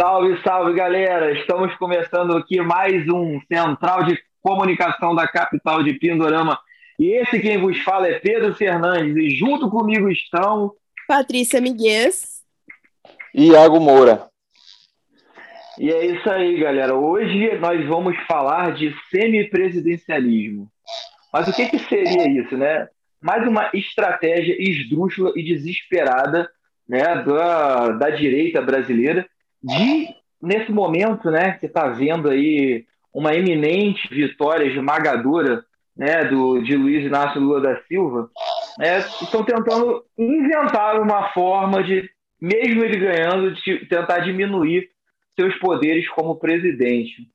Salve, salve, galera! Estamos começando aqui mais um Central de Comunicação da capital de Pindorama. E esse quem vos fala é Pedro Fernandes. E junto comigo estão. Patrícia Miguel. E Iago Moura. E é isso aí, galera. Hoje nós vamos falar de semipresidencialismo. Mas o que, que seria isso, né? Mais uma estratégia esdrúxula e desesperada né, da, da direita brasileira de, nesse momento, né, que está vendo aí uma eminente vitória esmagadora né, do, de Luiz Inácio Lula da Silva, né, estão tentando inventar uma forma de, mesmo ele ganhando, de tentar diminuir seus poderes como presidente.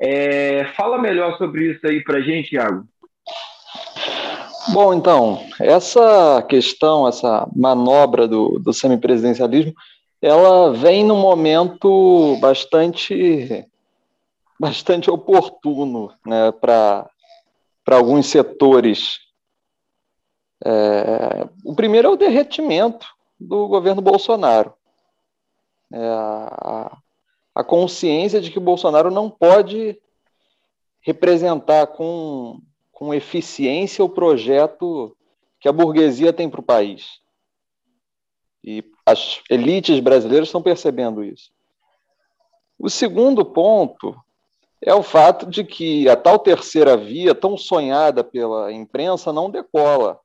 É, fala melhor sobre isso aí para gente, Iago. Bom, então, essa questão, essa manobra do, do semipresidencialismo, ela vem num momento bastante, bastante oportuno né, para alguns setores. É, o primeiro é o derretimento do governo Bolsonaro. É, a, a consciência de que o Bolsonaro não pode representar com com eficiência o projeto que a burguesia tem para o país. E as elites brasileiras estão percebendo isso. O segundo ponto é o fato de que a tal terceira via, tão sonhada pela imprensa, não decola.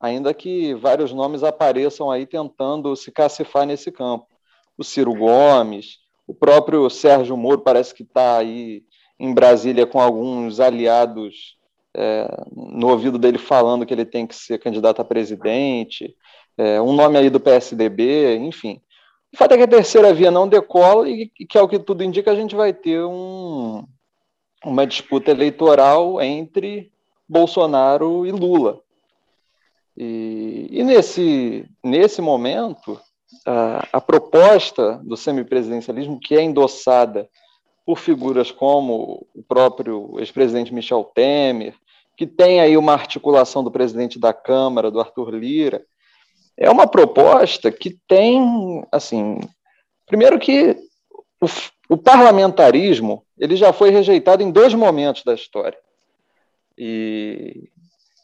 Ainda que vários nomes apareçam aí tentando se cacifar nesse campo. O Ciro Gomes, o próprio Sérgio Moro parece que está aí em Brasília com alguns aliados é, no ouvido dele falando que ele tem que ser candidato a presidente, é, um nome aí do PSDB, enfim. O fato é que a terceira via não decola e, que, ao que tudo indica, a gente vai ter um, uma disputa eleitoral entre Bolsonaro e Lula. E, e nesse, nesse momento, a, a proposta do semipresidencialismo, que é endossada por figuras como o próprio ex-presidente Michel Temer, que tem aí uma articulação do presidente da Câmara, do Arthur Lira, é uma proposta que tem, assim, primeiro que o, o parlamentarismo ele já foi rejeitado em dois momentos da história. E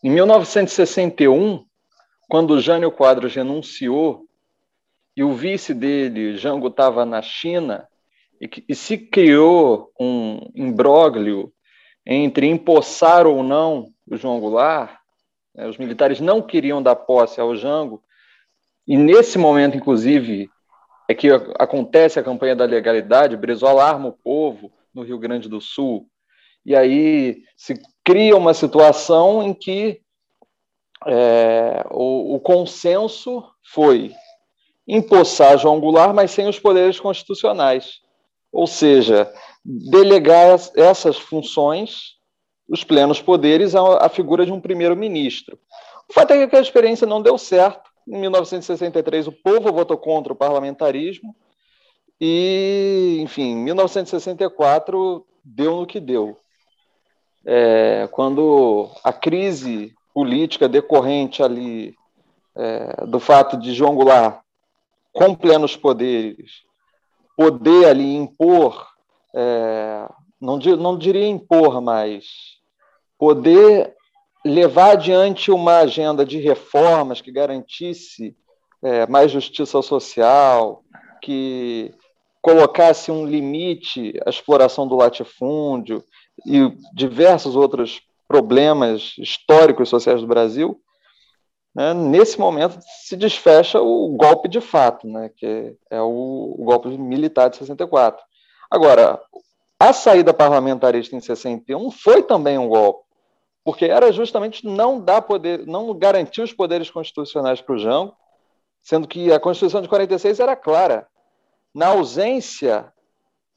em 1961, quando Jânio Quadros renunciou e o vice dele, Jango, estava na China, e, e se criou um imbróglio entre empossar ou não o João Goulart, né, os militares não queriam dar posse ao Jango, e nesse momento, inclusive, é que acontece a campanha da legalidade, Brizola arma o povo no Rio Grande do Sul, e aí se cria uma situação em que é, o, o, consenso foi empossar João Goulart, mas sem os poderes constitucionais. Ou seja, delegar essas funções, os plenos poderes, à figura de um primeiro-ministro. O fato é que a experiência não deu certo. Em 1963, o povo votou contra o parlamentarismo. E, enfim, em 1964 deu no que deu. É, quando a crise política decorrente ali é, do fato de João Goulart, com plenos poderes, poder ali impor, é, não, não diria impor, mas poder levar adiante uma agenda de reformas que garantisse é, mais justiça social, que colocasse um limite à exploração do latifúndio e diversos outros problemas históricos sociais do Brasil, né, nesse momento se desfecha o golpe de fato, né, que é o, o golpe militar de 64. Agora, a saída parlamentarista em 61 foi também um golpe, porque era justamente não dar poder, não garantir os poderes constitucionais para o Jango, sendo que a Constituição de 46 era clara. Na ausência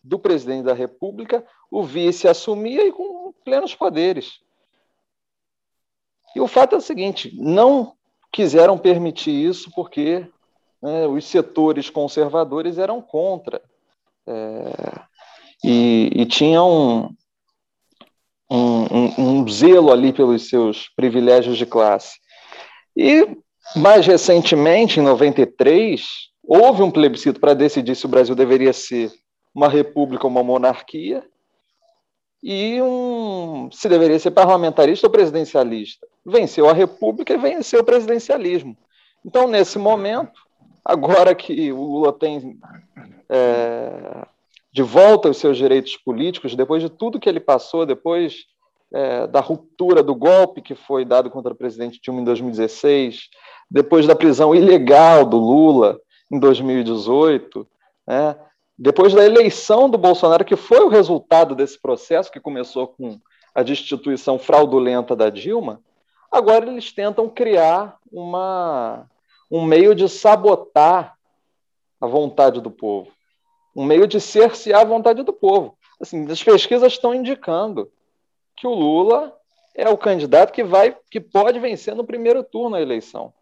do presidente da República, o vice assumia e com plenos poderes. E o fato é o seguinte: não quiseram permitir isso porque né, os setores conservadores eram contra. É, e, e tinham um, um, zelo ali pelos seus privilégios de classe. E, mais recentemente, em 93, houve um plebiscito para decidir se o Brasil deveria ser uma república ou uma monarquia, e um, se deveria ser parlamentarista ou presidencialista. Venceu a república e venceu o presidencialismo. Então, nesse momento, agora que o Lula tem é, de volta os seus direitos políticos, depois de tudo que ele passou, depois é, da ruptura do golpe que foi dado contra o presidente Dilma em 2016, depois da prisão ilegal do Lula em 2018, né, depois da eleição do Bolsonaro, que foi o resultado desse processo, que começou com a destituição fraudulenta da Dilma, agora eles tentam criar uma, um meio de sabotar a vontade do povo, um meio de cercear a vontade do povo. Assim, as pesquisas estão indicando que o Lula é o candidato que vai, que pode vencer no primeiro turno a eleição.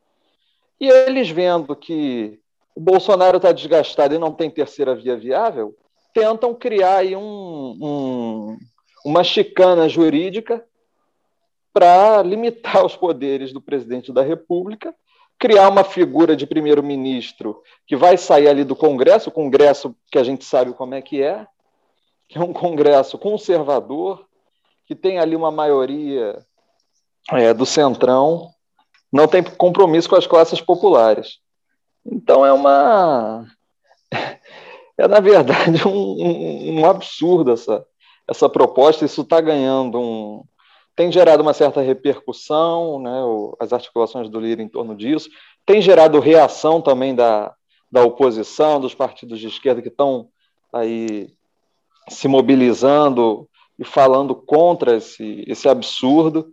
E eles vendo que o Bolsonaro está desgastado e não tem terceira via viável, tentam criar aí um, um, uma chicana jurídica para limitar os poderes do presidente da República, criar uma figura de primeiro-ministro que vai sair ali do Congresso, o Congresso que a gente sabe como é que é, que é um Congresso conservador, que tem ali uma maioria é, do centrão, não tem compromisso com as classes populares. Então é uma. É, na verdade, um, um, um absurdo essa, essa proposta. Isso está ganhando um. Tem gerado uma certa repercussão, né, as articulações do Lira em torno disso. Tem gerado reação também da, da oposição, dos partidos de esquerda que estão aí se mobilizando e falando contra esse, esse absurdo.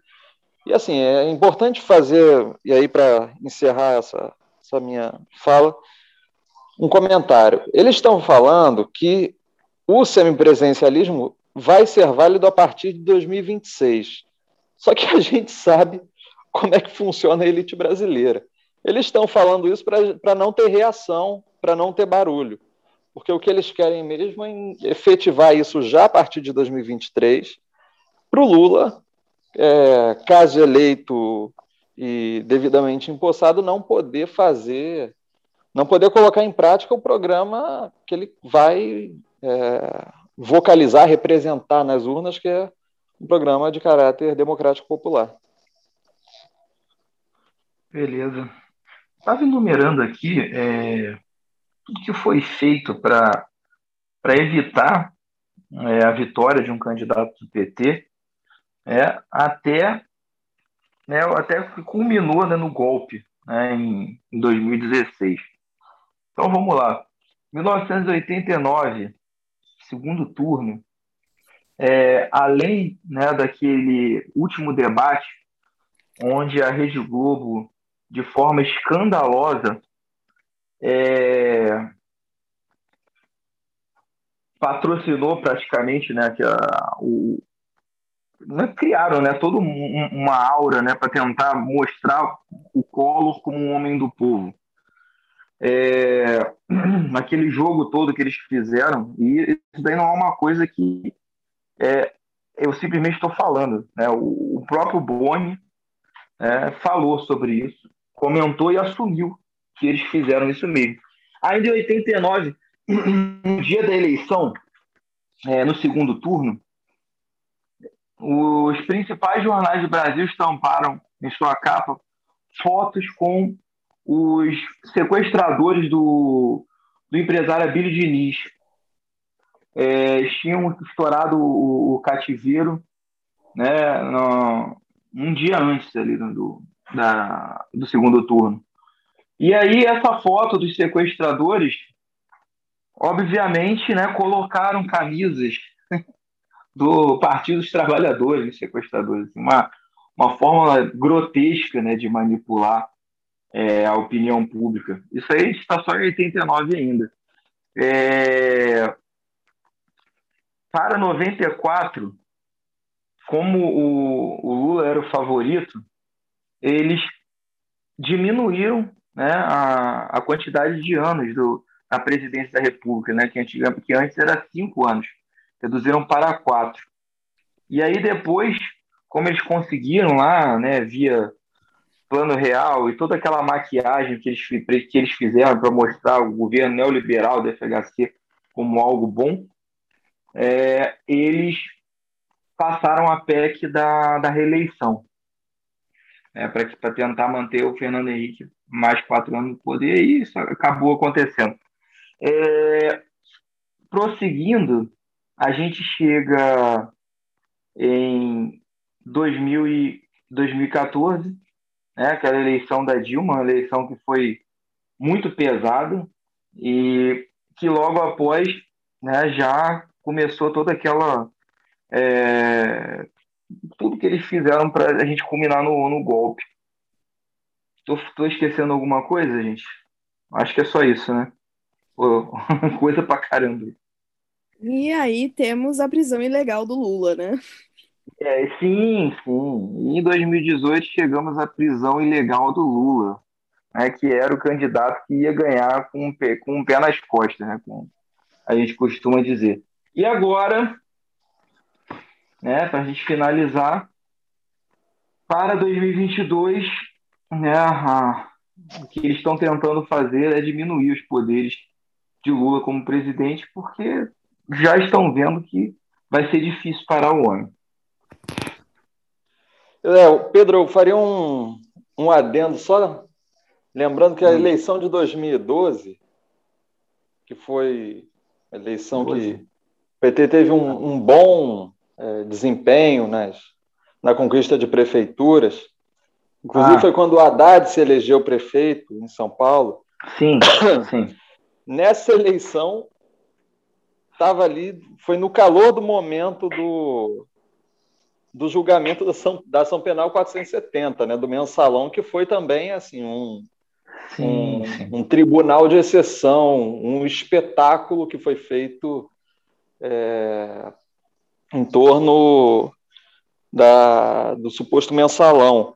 E assim, é importante fazer, e aí para encerrar essa, essa minha fala, um comentário. Eles estão falando que o semipresencialismo vai ser válido a partir de 2026. Só que a gente sabe como é que funciona a elite brasileira. Eles estão falando isso para não ter reação, para não ter barulho. Porque o que eles querem mesmo é efetivar isso já a partir de 2023, para o Lula, é, caso eleito e devidamente empossado não poder fazer, não poder colocar em prática o programa que ele vai é, vocalizar, representar nas urnas, que é um programa de caráter democrático popular. Beleza. Estava enumerando aqui é, tudo que foi feito para evitar é, a vitória de um candidato do PT é, até né, até que culminou né, no golpe né, em, em 2016. Então vamos lá. 1989, segundo turno, é, além né, daquele último debate, onde a Rede Globo, de forma escandalosa, é, patrocinou praticamente né, que a, o, né, criaram né, toda um, uma aura né, para tentar mostrar o Collor como um homem do povo. É, naquele jogo todo que eles fizeram, e isso daí não é uma coisa que é, eu simplesmente estou falando. Né? O, o, próprio Boni é, falou sobre isso, comentou e assumiu que eles fizeram isso mesmo. Ainda em 89, no dia da eleição, é, no segundo turno, os principais jornais do Brasil estamparam em sua capa fotos com os sequestradores do, do empresário Abílio Diniz. É, tinham estourado o, o cativeiro né, no, um dia antes ali do, da, do segundo turno. E aí essa foto dos sequestradores, obviamente, né, colocaram camisas do Partido dos Trabalhadores sequestradores. Assim, uma, uma forma grotesca né, de manipular é, a opinião pública. Isso aí está só em 89 ainda. É... Para 94, como o, o, Lula era o favorito, eles diminuíram né, a, a quantidade de anos do, na presidência da República, né, que, que antes era cinco anos reduziram para quatro. E aí depois, como eles conseguiram lá, né, via plano real e toda aquela maquiagem que eles, que eles fizeram para mostrar o governo neoliberal da FHC como algo bom, é, eles passaram a PEC da, da reeleição é, para tentar manter o Fernando Henrique mais quatro anos no poder e isso acabou acontecendo. É, prosseguindo, a gente chega em 2000 e 2014, né, aquela eleição da Dilma, uma eleição que foi muito pesada e que logo após né, já começou toda aquela é, tudo que eles fizeram para a gente culminar no, no golpe. Tô, tô esquecendo alguma coisa, gente? Acho que é só isso, né? Pô, coisa pra caramba. E aí temos a prisão ilegal do Lula, né? É, sim, sim. Em 2018 chegamos à prisão ilegal do Lula, né, que era o candidato que ia ganhar com um pé, com um pé nas costas, né, como a gente costuma dizer. E agora, né, para a gente finalizar, para 2022, né, a, o que eles estão tentando fazer é diminuir os poderes de Lula como presidente, porque já estão vendo que vai ser difícil parar o homem. É, Pedro, eu faria um, um adendo só, lembrando que a hum. eleição de 2012, que foi a eleição que o PT teve um, um bom é, desempenho nas, na conquista de prefeituras, inclusive ah. foi quando o Haddad se elegeu prefeito em São Paulo. Sim, sim. Nessa eleição, estava ali, foi no calor do momento do, do julgamento da ação, da ação penal 470, né, do mensalão, que foi também assim um, sim, um, sim. um, tribunal de exceção, um espetáculo que foi feito é, em torno da, do suposto mensalão.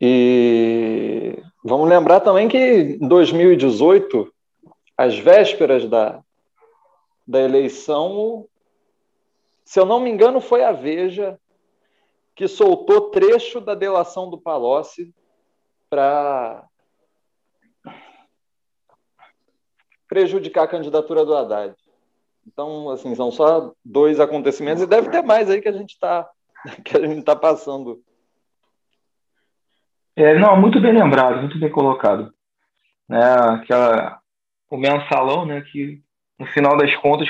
E vamos lembrar também que em 2018, às vésperas da, da eleição, se eu não me engano, foi a Veja que soltou trecho da delação do Palocci para prejudicar a candidatura do Haddad. Então, assim, são só dois acontecimentos e deve ter mais aí que a gente está que a gente está passando. É, não, muito bem lembrado, muito bem colocado. Né, aquela, o mensalão, né, que no final das contas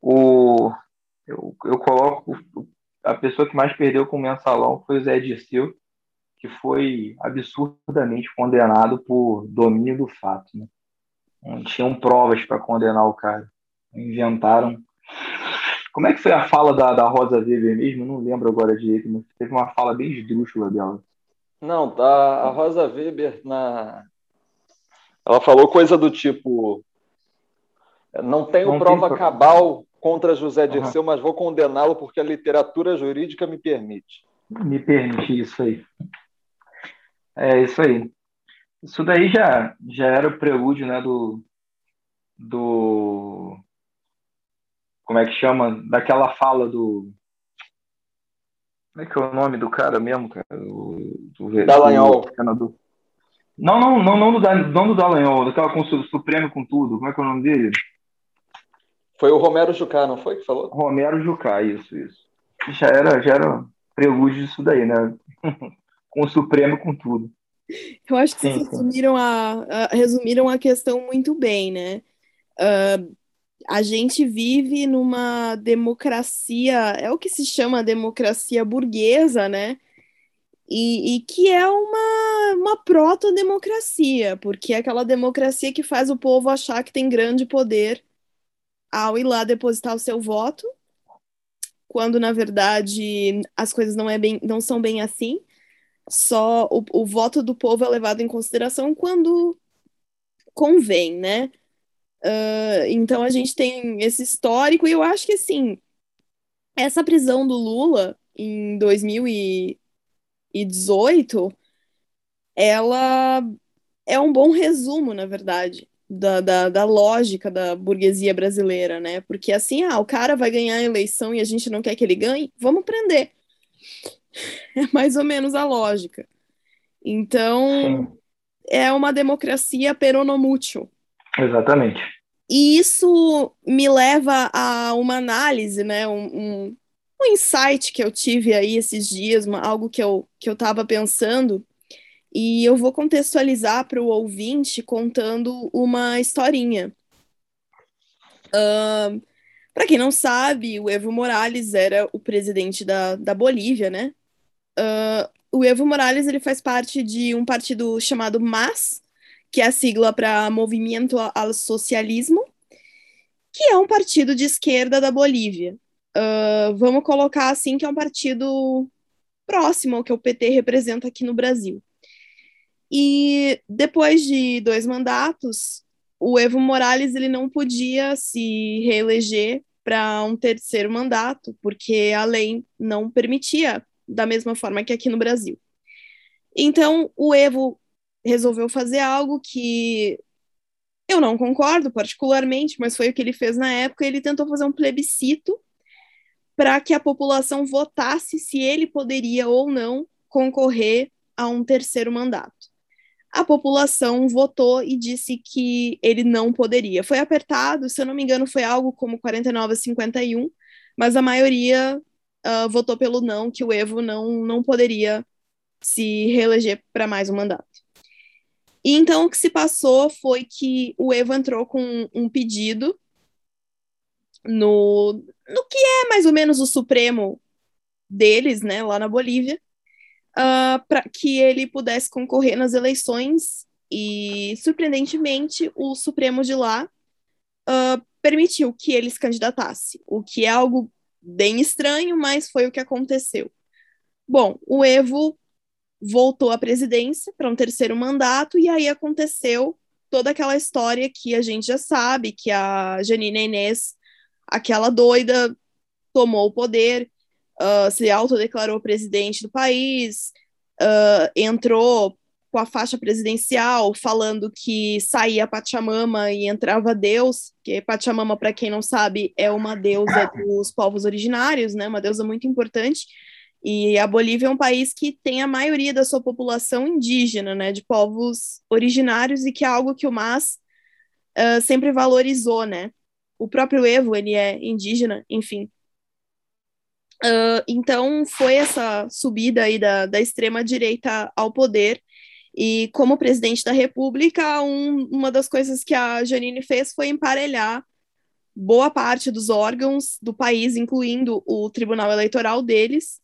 o, eu, eu coloco a pessoa que mais perdeu com o mensalão foi o Zé Dirceu, que foi absurdamente condenado por domínio do fato. Né? Não tinham provas para condenar o cara. Inventaram. Como é que foi a fala da, da Rosa Weber mesmo? Não lembro agora direito, mas teve uma fala bem esdrúxula dela. Não, tá, a Rosa Weber na. Ela falou coisa do tipo. Não tenho não prova tem... cabal contra José Dirceu, uhum. mas vou condená-lo porque a literatura jurídica me permite. Me permite isso aí. É isso aí. Isso daí já, já era o prelúdio né, do, do. Como é que chama? Daquela fala do. Como é que é o nome do cara mesmo, cara? Do, do, Dallagnol. Do, não, não, não, não, do, não do Dallagnol, daquela com o Supremo com tudo. Como é que é o nome dele? Foi o Romero Jucá, não foi que falou? Romero Jucá, isso, isso. Já era, já era prelúdio disso daí, né? com o Supremo, com tudo. Eu acho que sim, vocês resumiram a, a, resumiram a questão muito bem, né? Uh, a gente vive numa democracia, é o que se chama democracia burguesa, né? E, e que é uma, uma proto-democracia, porque é aquela democracia que faz o povo achar que tem grande poder ao ir lá depositar o seu voto, quando na verdade as coisas não, é bem, não são bem assim. Só o, o voto do povo é levado em consideração quando convém, né? Uh, então a gente tem esse histórico, e eu acho que assim, essa prisão do Lula em 2018, ela é um bom resumo, na verdade, da, da, da, lógica da burguesia brasileira, né? Porque assim, ah, o cara vai ganhar a eleição e a gente não quer que ele ganhe, vamos prender. É mais ou menos a lógica. Então, é uma democracia peronomútil. Exatamente. E isso me leva a uma análise, né, um, um, um insight que eu tive aí esses dias, uma, algo que eu que eu estava pensando, e eu vou contextualizar para o ouvinte contando uma historinha. Uh, para quem não sabe, o Evo Morales era o presidente da, da Bolívia, né? Uh, o Evo Morales ele faz parte de um partido chamado MAS, que é a sigla para Movimento ao Socialismo, que é um partido de esquerda da Bolívia. Uh, vamos colocar assim que é um partido próximo ao que o PT representa aqui no Brasil. E depois de dois mandatos, o Evo Morales ele não podia se reeleger para um terceiro mandato, porque a lei não permitia, da mesma forma que aqui no Brasil. Então, o Evo resolveu fazer algo que eu não concordo particularmente, mas foi o que ele fez na época. Ele tentou fazer um plebiscito para que a população votasse se ele poderia ou não concorrer a um terceiro mandato a população votou e disse que ele não poderia. Foi apertado, se eu não me engano, foi algo como 49 a 51, mas a maioria uh, votou pelo não, que o Evo não, não poderia se reeleger para mais um mandato. E então o que se passou foi que o Evo entrou com um pedido no, no que é mais ou menos o Supremo deles, né, lá na Bolívia, uh, ah, para que ele pudesse concorrer nas eleições e, surpreendentemente, o Supremo de lá uh, permitiu que ele se candidatasse, o que é algo bem estranho, mas foi o que aconteceu. Bom, o Evo voltou à presidência para um terceiro mandato e aí aconteceu toda aquela história que a gente já sabe, que a Janine Inês, aquela doida, tomou o poder, uh, se autodeclarou presidente do país, uh, entrou com a faixa presidencial falando que saía Pachamama e entrava Deus, que Pachamama, para quem não sabe, é uma deusa dos povos originários, né, uma deusa muito importante, e a Bolívia é um país que tem a maioria da sua população indígena, né, de povos originários, e que é algo que o MAS uh, sempre valorizou, né, o próprio Evo, ele é indígena, enfim, Uh, então, foi essa subida aí da, da extrema-direita ao poder, e como presidente da República, um, uma das coisas que a Janine fez foi emparelhar boa parte dos órgãos do país, incluindo o Tribunal Eleitoral deles,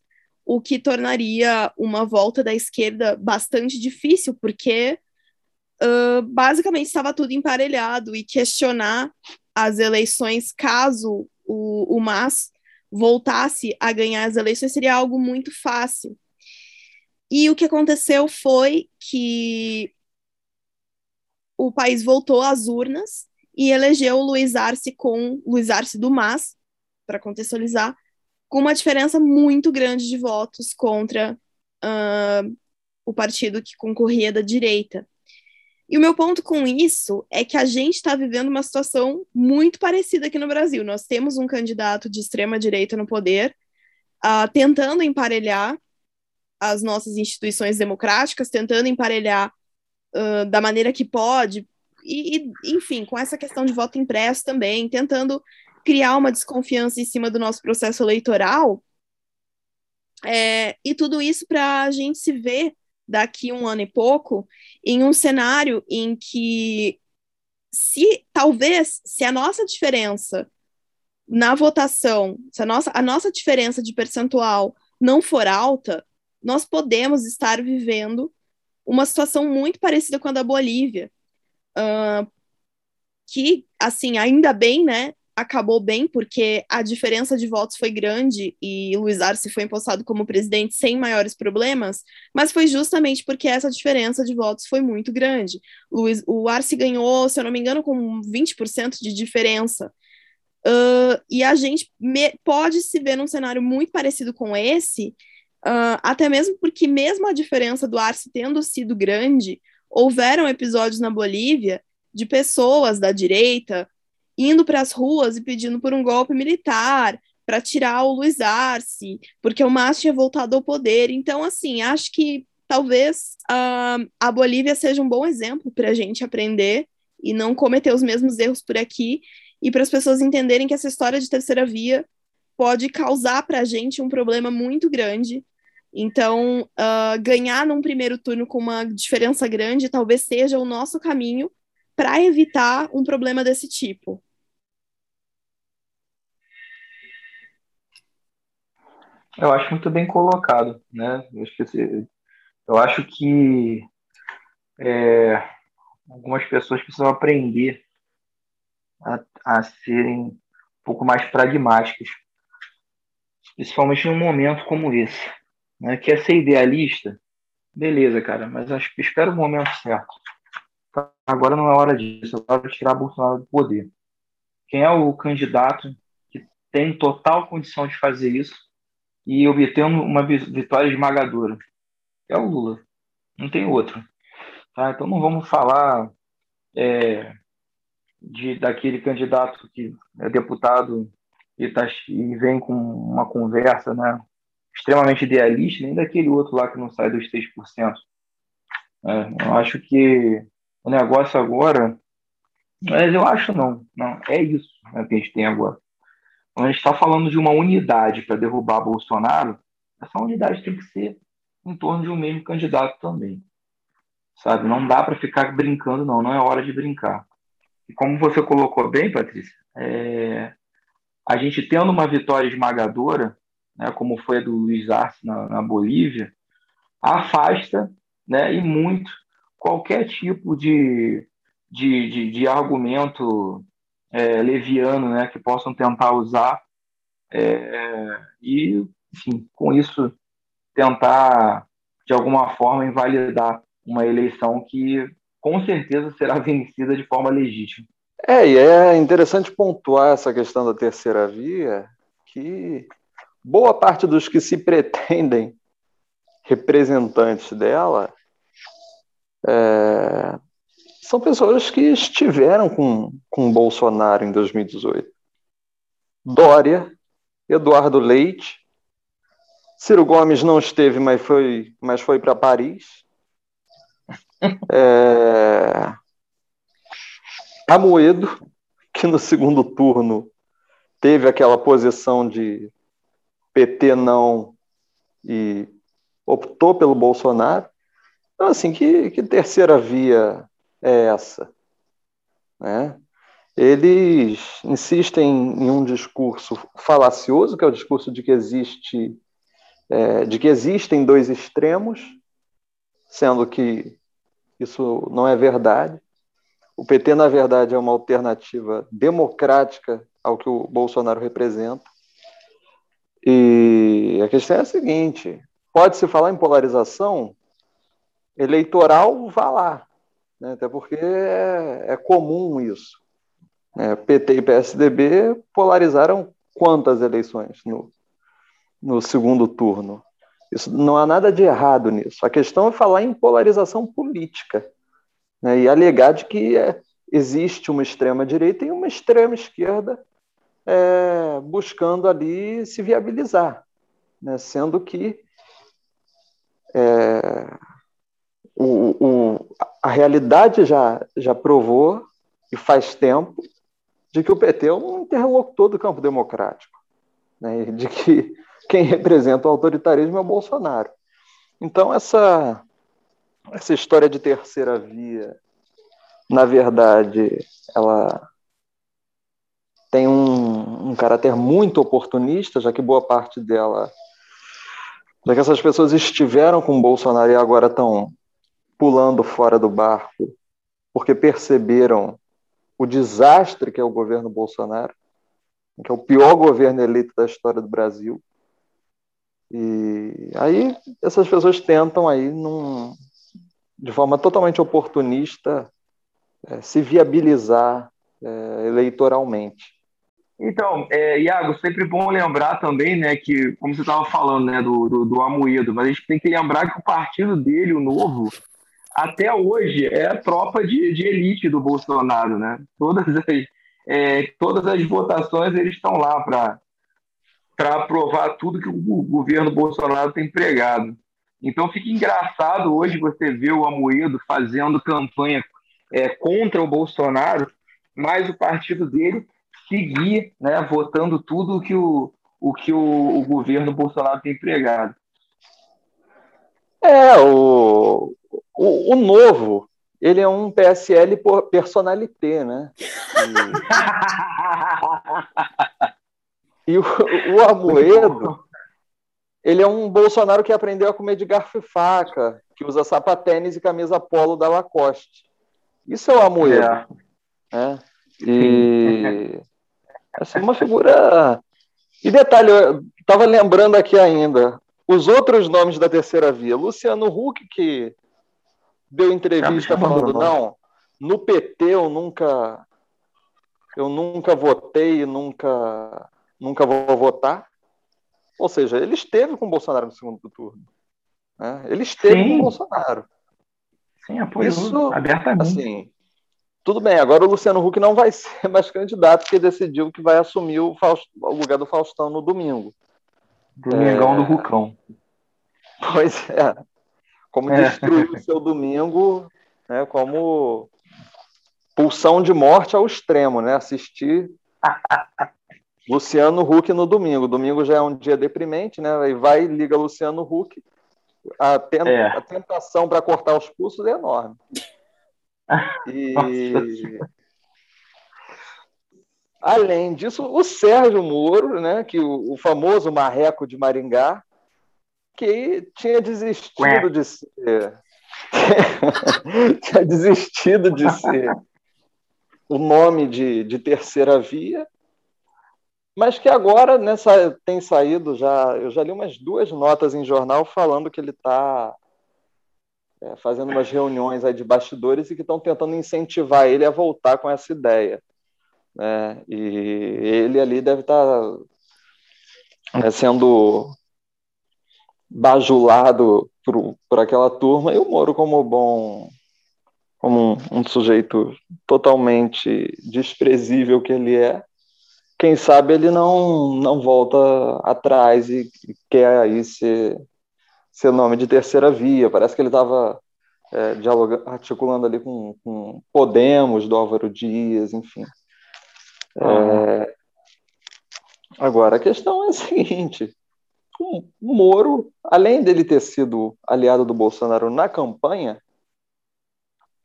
o que tornaria uma volta da esquerda bastante difícil, porque uh, basicamente estava tudo emparelhado e questionar as eleições caso o, o MAS voltasse a ganhar as eleições, seria algo muito fácil. E o que aconteceu foi que o país voltou às urnas e elegeu Luiz Arce com Luiz Arce do MAS, para contextualizar, com uma diferença muito grande de votos contra uh, o partido que concorria da direita. E o meu ponto com isso é que a gente está vivendo uma situação muito parecida aqui no Brasil. Nós temos um candidato de extrema-direita no poder, uh, tentando emparelhar as nossas instituições democráticas, tentando emparelhar uh, da maneira que pode, e, e, enfim, com essa questão de voto impresso também, tentando criar uma desconfiança em cima do nosso processo eleitoral. É, e tudo isso para a gente se ver daqui um ano e pouco em um cenário em que se talvez se a nossa diferença na votação, se a nossa, a nossa diferença de percentual não for alta, nós podemos estar vivendo uma situação muito parecida com a da Bolívia, uh, que, assim, ainda bem, né, acabou bem, porque a diferença de votos foi grande e Luiz Arce foi impostado como presidente sem maiores problemas, mas foi justamente porque essa diferença de votos foi muito grande. Luiz, o Arce ganhou, se eu não me engano, com 20% de diferença. Uh, e a gente me, pode se ver num cenário muito parecido com esse, uh, até mesmo porque, mesmo a diferença do Arce tendo sido grande, houveram episódios na Bolívia de pessoas da direita indo para as ruas e pedindo por um golpe militar para tirar o Luiz Arce, porque o Mas tinha voltado ao poder. Então, assim, acho que talvez uh, a Bolívia seja um bom exemplo para a gente aprender e não cometer os mesmos erros por aqui, e para as pessoas entenderem que essa história de terceira via pode causar para a gente um problema muito grande. Então, uh, ganhar num primeiro turno com uma diferença grande talvez seja o nosso caminho para evitar um problema desse tipo. Eu acho muito bem colocado, né? Eu, esqueci. eu acho que é, algumas pessoas precisam aprender a, a serem um pouco mais pragmáticas, principalmente num momento como esse. Né? Quer ser idealista? Beleza, cara, mas acho que espera o momento certo. Agora não é hora disso, é hora de tirar Bolsonaro do poder. Quem é o candidato que tem total condição de fazer isso e obter uma vitória esmagadora? É o Lula. Não tem outro. Tá? Então não vamos falar é, de daquele candidato que é deputado e, tá, e vem com uma conversa né, extremamente idealista, nem daquele outro lá que não sai dos 3%. É, eu acho que o negócio agora, mas eu acho não, não é isso né, que a gente tem agora. A gente está falando de uma unidade para derrubar Bolsonaro, essa unidade tem que ser em torno de um mesmo candidato também. Sabe? Não dá para ficar brincando, não. Não é hora de brincar. E como você colocou bem, Patrícia, é, a gente tendo uma vitória esmagadora, né, como foi a do Luiz Arce na, na Bolívia, afasta né, e muito qualquer tipo de, de, de, de argumento é, leviano né, que possam tentar usar é, e, enfim, com isso tentar, de alguma forma, invalidar uma eleição que com certeza será vencida de forma legítima. É, e é interessante pontuar essa questão da terceira via, que boa parte dos que se pretendem representantes dela é, são pessoas que estiveram com, com Bolsonaro em 2018. Dória, Eduardo Leite, Ciro Gomes não esteve, mas foi, mas foi para Paris. É... Amoedo, que no segundo turno teve aquela posição de PT não e optou pelo Bolsonaro. Então, assim, que, que terceira via é essa? Né? Eles insistem em um discurso falacioso, que é o discurso de que existe é, de que existem dois extremos, sendo que isso não é verdade. O PT, na verdade, é uma alternativa democrática ao que o Bolsonaro representa. E a questão é a seguinte: pode-se falar em polarização eleitoral, vá lá, né? até porque é, é comum isso. É, PT e PSDB polarizaram quantas eleições no, no segundo turno? Isso, não há nada de errado nisso. A questão é falar em polarização política né, e alegar de que é, existe uma extrema-direita e uma extrema-esquerda é, buscando ali se viabilizar, né, sendo que é, o, o, a realidade já, já provou, e faz tempo, de que o PT é um interlocutor do campo democrático, né, de que quem representa o autoritarismo é o Bolsonaro. Então, essa, essa história de terceira via, na verdade, ela tem um, um caráter muito oportunista, já que boa parte dela, já que essas pessoas estiveram com Bolsonaro e agora estão pulando fora do barco porque perceberam o desastre que é o governo Bolsonaro, que é o pior governo eleito da história do Brasil. E aí essas pessoas tentam aí num, de forma totalmente oportunista é, se viabilizar é, eleitoralmente. Então, é, Iago, sempre bom lembrar também, né, que, como você estava falando, né, do, do, do Amoedo, mas a gente tem que lembrar que o partido dele, o Novo, até hoje é a tropa de, de elite do Bolsonaro, né? Todas as, é, todas as votações eles estão lá para para aprovar tudo que o governo Bolsonaro tem pregado. Então fica engraçado hoje você ver o Amoedo fazendo campanha é, contra o Bolsonaro, mas o partido dele seguir né, votando tudo que o, o que o, o governo Bolsonaro tem pregado. É, o, o, o novo, ele é um PSL por personalité, né? E, e o, o Amoedo, ele é um Bolsonaro que aprendeu a comer de garfo e faca, que usa sapatênis e camisa polo da Lacoste. Isso é o Amoedo. É. Né? E assim, uma figura. E detalhe, eu estava lembrando aqui ainda, os outros nomes da terceira via. Luciano Huck, que deu entrevista falando, não, no PT eu nunca eu nunca votei nunca, nunca vou votar. Ou seja, ele esteve com o Bolsonaro no segundo turno. Né? Ele esteve Sim. com o Bolsonaro. Sim, apoiou Isso, abertamente. Assim, tudo bem, agora o Luciano Huck não vai ser mais candidato, porque decidiu que vai assumir o, Faust, o lugar do Faustão no domingo. Domingão é... do Rucão. Pois é. Como é. destruir o seu domingo, né, como pulsão de morte ao extremo, né? Assistir Luciano Huck no domingo. Domingo já é um dia deprimente, né? Aí vai liga Luciano Huck. A, tent... é. a tentação para cortar os pulsos é enorme. E além disso, o Sérgio Moro, né, que o, o famoso marreco de Maringá, que tinha desistido de ser tinha desistido de ser o nome de, de terceira via mas que agora nessa tem saído já, eu já li umas duas notas em jornal falando que ele está é, fazendo umas reuniões aí de bastidores e que estão tentando incentivar ele a voltar com essa ideia. Né? E ele ali deve estar tá, é, sendo bajulado por, por aquela turma, e o Moro, como bom, como um, um sujeito totalmente desprezível que ele é, quem sabe ele não, não volta atrás e, quer aí ser, ser nome de terceira via. Parece que ele estava é, articulando ali com, com, Podemos, do Álvaro Dias, enfim. É, agora, a questão é a seguinte: o Moro, além dele ter sido aliado do Bolsonaro na campanha,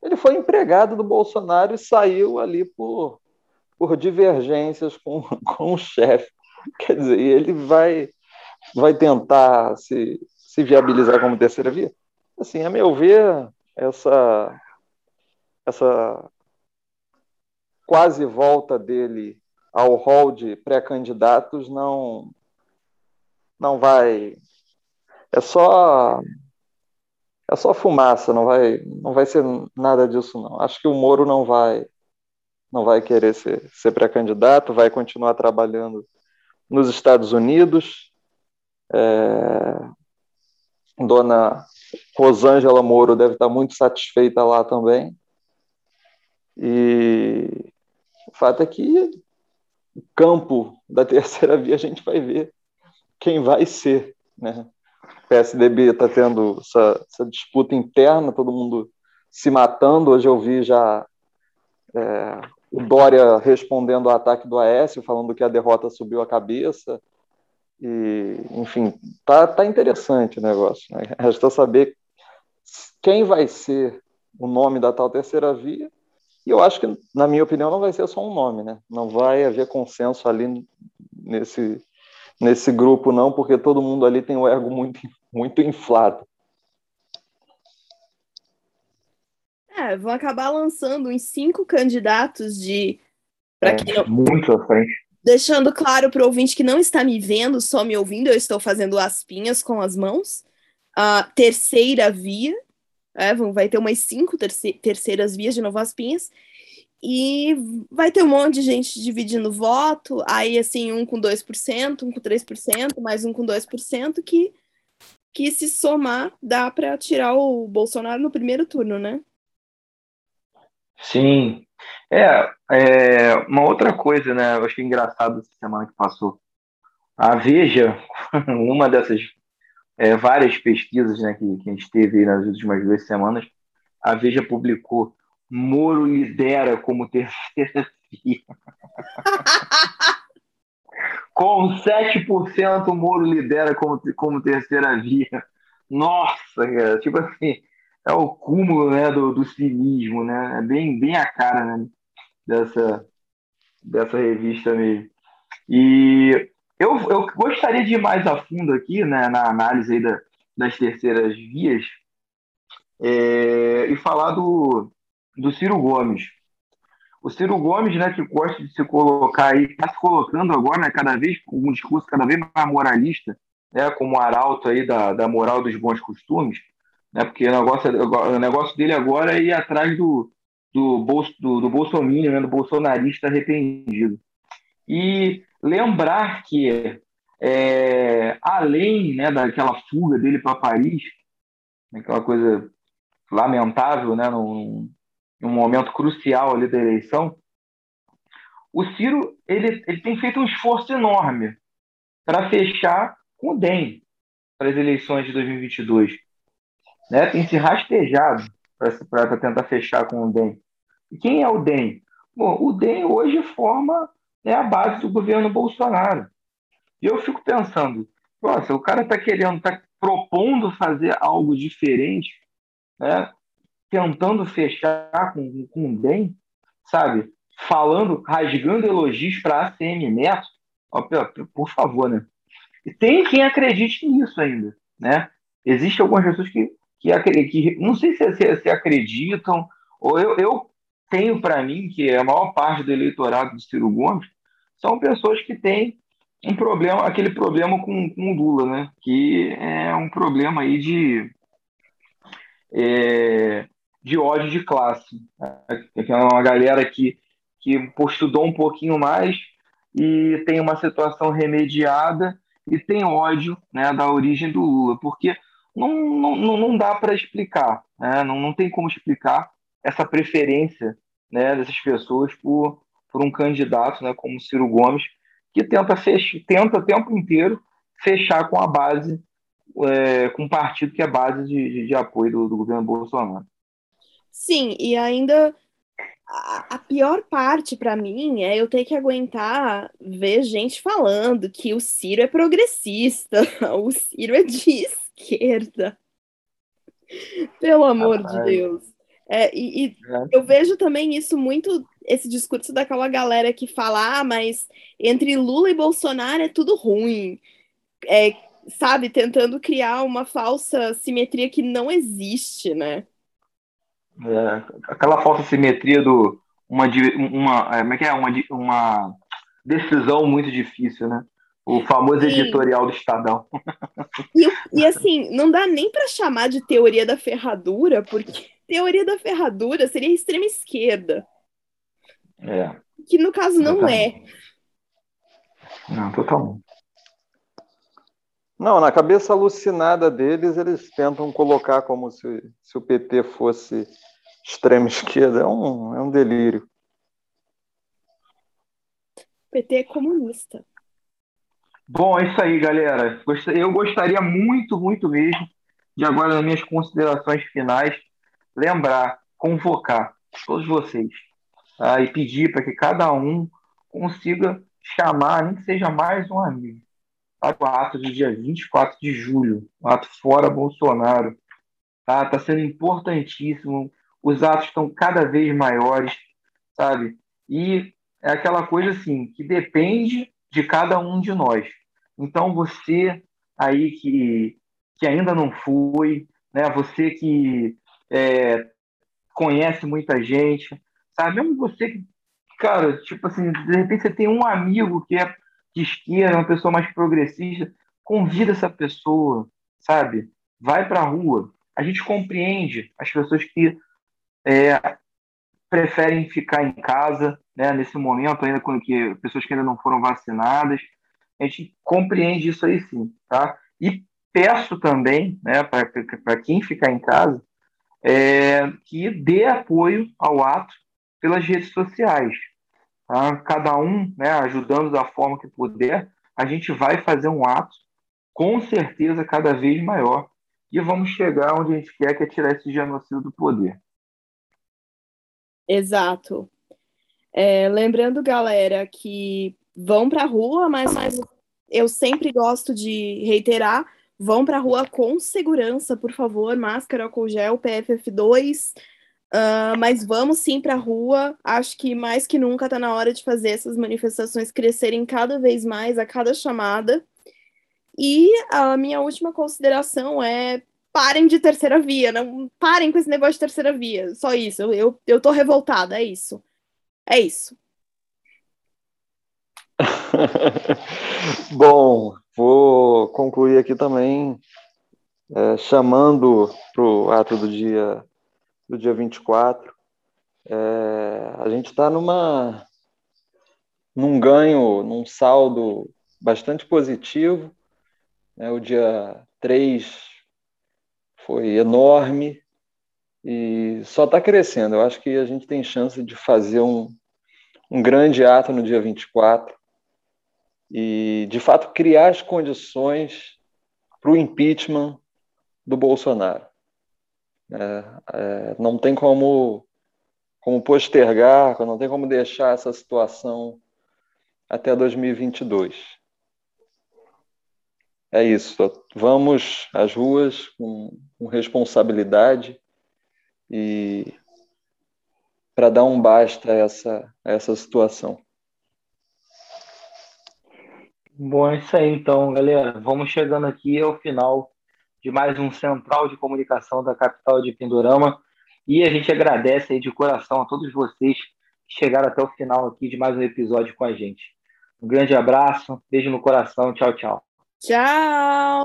ele foi empregado do Bolsonaro e saiu ali por por divergências com, com o chefe. Quer dizer, ele vai, vai tentar se, se viabilizar como terceira via? Assim, a meu ver, essa, essa quase volta dele ao hall de pré-candidatos não, não vai. É só é só fumaça, não vai, não vai ser nada disso não. Acho que o Moro não vai não vai querer ser, ser pré-candidato, vai continuar trabalhando nos Estados Unidos. É, dona Rosângela Moro deve estar muito satisfeita lá também. E o fato é que o campo da terceira via a gente vai ver quem vai ser. Né? O PSDB está tendo essa, essa, disputa interna, todo mundo se matando. Hoje eu vi já é, o Dória respondendo ao ataque do Aécio, falando que a derrota subiu a cabeça. E, enfim, tá, tá interessante o negócio. Né? Resta saber quem vai ser o nome da tal terceira via. E eu acho que, na minha opinião, não vai ser só um nome, né? Não vai haver consenso ali nesse, nesse grupo, não, porque todo mundo ali tem o ego muito, muito inflado. É, vão acabar lançando uns cinco candidatos de. Pra é, Muito à frente. Deixando claro para o ouvinte que não está me vendo, só me ouvindo, eu estou fazendo aspinhas com as mãos. A terceira via, é, vai ter umas cinco terce terceiras vias de novo aspinhas. E vai ter um monte de gente dividindo voto, aí assim, um com 2%, um com 3%, mais um com 2%, que, que se somar dá para tirar o Bolsonaro no primeiro turno, né? Sim. É, é, uma outra coisa, né? Eu achei engraçado essa semana que passou. A Veja, uma dessas é, várias pesquisas né, que, que a gente teve nas últimas duas semanas, a Veja publicou Moro lidera como terceira via. Com 7% o Moro lidera como, como terceira via. Nossa, cara, tipo assim, é o cúmulo né, do, do cinismo, né? É bem, bem a cara né, dessa, dessa revista mesmo. E eu, eu gostaria de ir mais a fundo aqui né, na análise da, das terceiras vias é, e falar do, do Ciro Gomes. O Ciro Gomes, né, que gosta de se colocar aí, está se colocando agora, né, cada vez com um discurso cada vez mais moralista, né, como arauto aí da, da moral dos bons costumes, né, porque o negócio, o negócio dele agora é ir atrás do, do, bolso, do, do bolsominion, né, do bolsonarista arrependido. E lembrar que, é, além né, daquela fuga dele para Paris, aquela coisa lamentável, né, num momento crucial ali da eleição, o Ciro ele, ele tem feito um esforço enorme para fechar com o DEM para as eleições de 2022. Né? Tem se rastejado para tentar fechar com o DEM. E quem é o DEM? Bom, o DEM hoje forma né, a base do governo Bolsonaro. E eu fico pensando, nossa, o cara está querendo, está propondo fazer algo diferente, né? Tentando fechar com, com o DEM, sabe? Falando, rasgando elogios para a ACM Neto, por favor, né? E tem quem acredite nisso ainda, né? Existem algumas pessoas que, que, que não sei se, se, se acreditam, ou eu, eu tenho para mim que a maior parte do eleitorado do Ciro Gomes são pessoas que têm um problema, aquele problema com, com o Lula, né? Que é um problema aí de é, de ódio de classe. É uma galera que, que estudou um pouquinho mais e tem uma situação remediada e tem ódio né, da origem do Lula, porque não, não, não dá para explicar, né? não, não tem como explicar essa preferência né, dessas pessoas por, por um candidato né, como Ciro Gomes, que tenta, fechar, tenta o tempo inteiro fechar com a base, é, com o partido que é base de, de, de apoio do, do governo Bolsonaro. Sim, e ainda a, pior parte para mim é eu ter que aguentar ver gente falando que o Ciro é progressista, o Ciro é de esquerda. Pelo amor de Deus. É, e, e é. eu vejo também isso muito, esse discurso daquela galera que fala, ah, mas entre Lula e Bolsonaro é tudo ruim. É, sabe, tentando criar uma falsa simetria que não existe, né? É, aquela falsa simetria do uma, uma, é, como é que é? uma, uma decisão muito difícil, né? O famoso Sim. editorial do Estadão. E, e assim, não dá nem para chamar de teoria da ferradura, porque teoria da ferradura seria extrema esquerda. É. Que no caso não é. Não, totalmente. Não, na cabeça alucinada deles, eles tentam colocar como se, se o PT fosse extrema esquerda. É um, é um delírio. O PT é comunista. Bom, é isso aí, galera. Eu gostaria muito, muito mesmo de agora, nas minhas considerações finais, lembrar, convocar todos vocês tá? e pedir para que cada um consiga chamar, nem que seja mais um amigo, para o ato do dia 24 de julho, o ato fora Bolsonaro. Está tá sendo importantíssimo, os atos estão cada vez maiores, sabe? E é aquela coisa assim, que depende de cada um de nós. Então, você aí que, que ainda não foi, né? você que é, conhece muita gente, sabe? Mesmo você que, cara, tipo assim, de repente você tem um amigo que é de esquerda, uma pessoa mais progressista, convida essa pessoa, sabe? Vai para a rua. A gente compreende as pessoas que é, preferem ficar em casa, né, nesse momento ainda com que pessoas que ainda não foram vacinadas. A gente compreende isso aí sim, tá? E peço também, né, para quem ficar em casa, é, que dê apoio ao ato pelas redes sociais. Tá? Cada um né, ajudando da forma que puder, a gente vai fazer um ato com certeza cada vez maior e vamos chegar onde a gente quer, que é tirar esse genocídio do poder. Exato. É, lembrando, galera, que vão para a rua, mas, mas eu sempre gosto de reiterar, vão para a rua com segurança, por favor, máscara, álcool gel, PFF2, uh, ah, mas vamos sim para a rua, acho que mais que nunca está na hora de fazer essas manifestações crescerem cada vez mais a cada chamada, e a minha última consideração é parem de terceira via, não parem com esse negócio de terceira via. Só isso. Eu, eu, eu tô revoltada, é isso. É isso. Bom, vou concluir aqui também é, chamando para o ato do dia, do dia 24. É, a gente está numa num ganho, num saldo bastante positivo. Né? O dia 3 foi enorme e só está crescendo. Eu acho que a gente tem chance de fazer um, um grande ato no dia 24 e, de fato, criar as condições para o impeachment do Bolsonaro. É, é, não tem como, como postergar, não tem como deixar essa situação até 2022 é isso. Vamos às ruas com, com responsabilidade e para dar um basta a essa, a essa situação. Bom, é isso aí então, galera. Vamos chegando aqui ao final de mais um Central de Comunicação da capital de Pindorama. E a gente agradece aí de coração a todos vocês que chegaram até o final aqui de mais um episódio com a gente. Um grande abraço, beijo no coração, tchau, tchau. Tchau!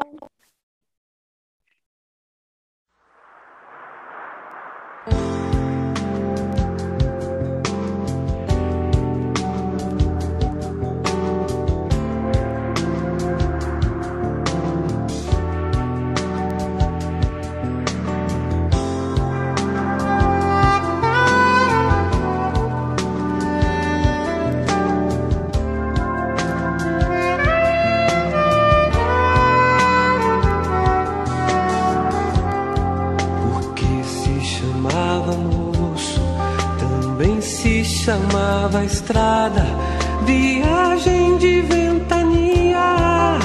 Chamava estrada, viagem de ventania.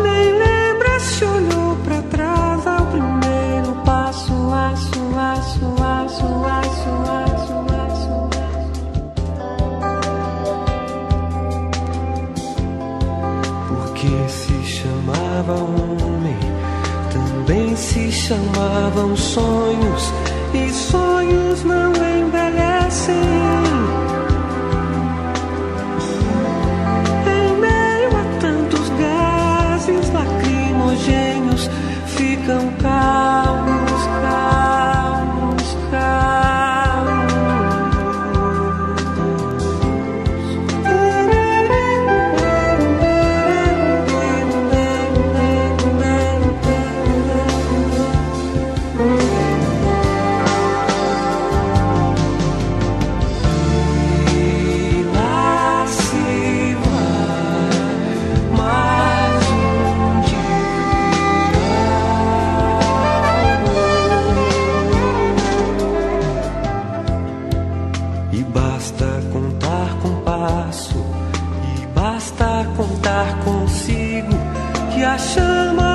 Nem lembra se olhou para trás ao primeiro passo, aço, aço, aço, aço, aço, aço. Porque se chamava homem, também se chamavam sonhos sonhos não envelhecem. Em meio a tantos gases lacrimogênios, ficam sun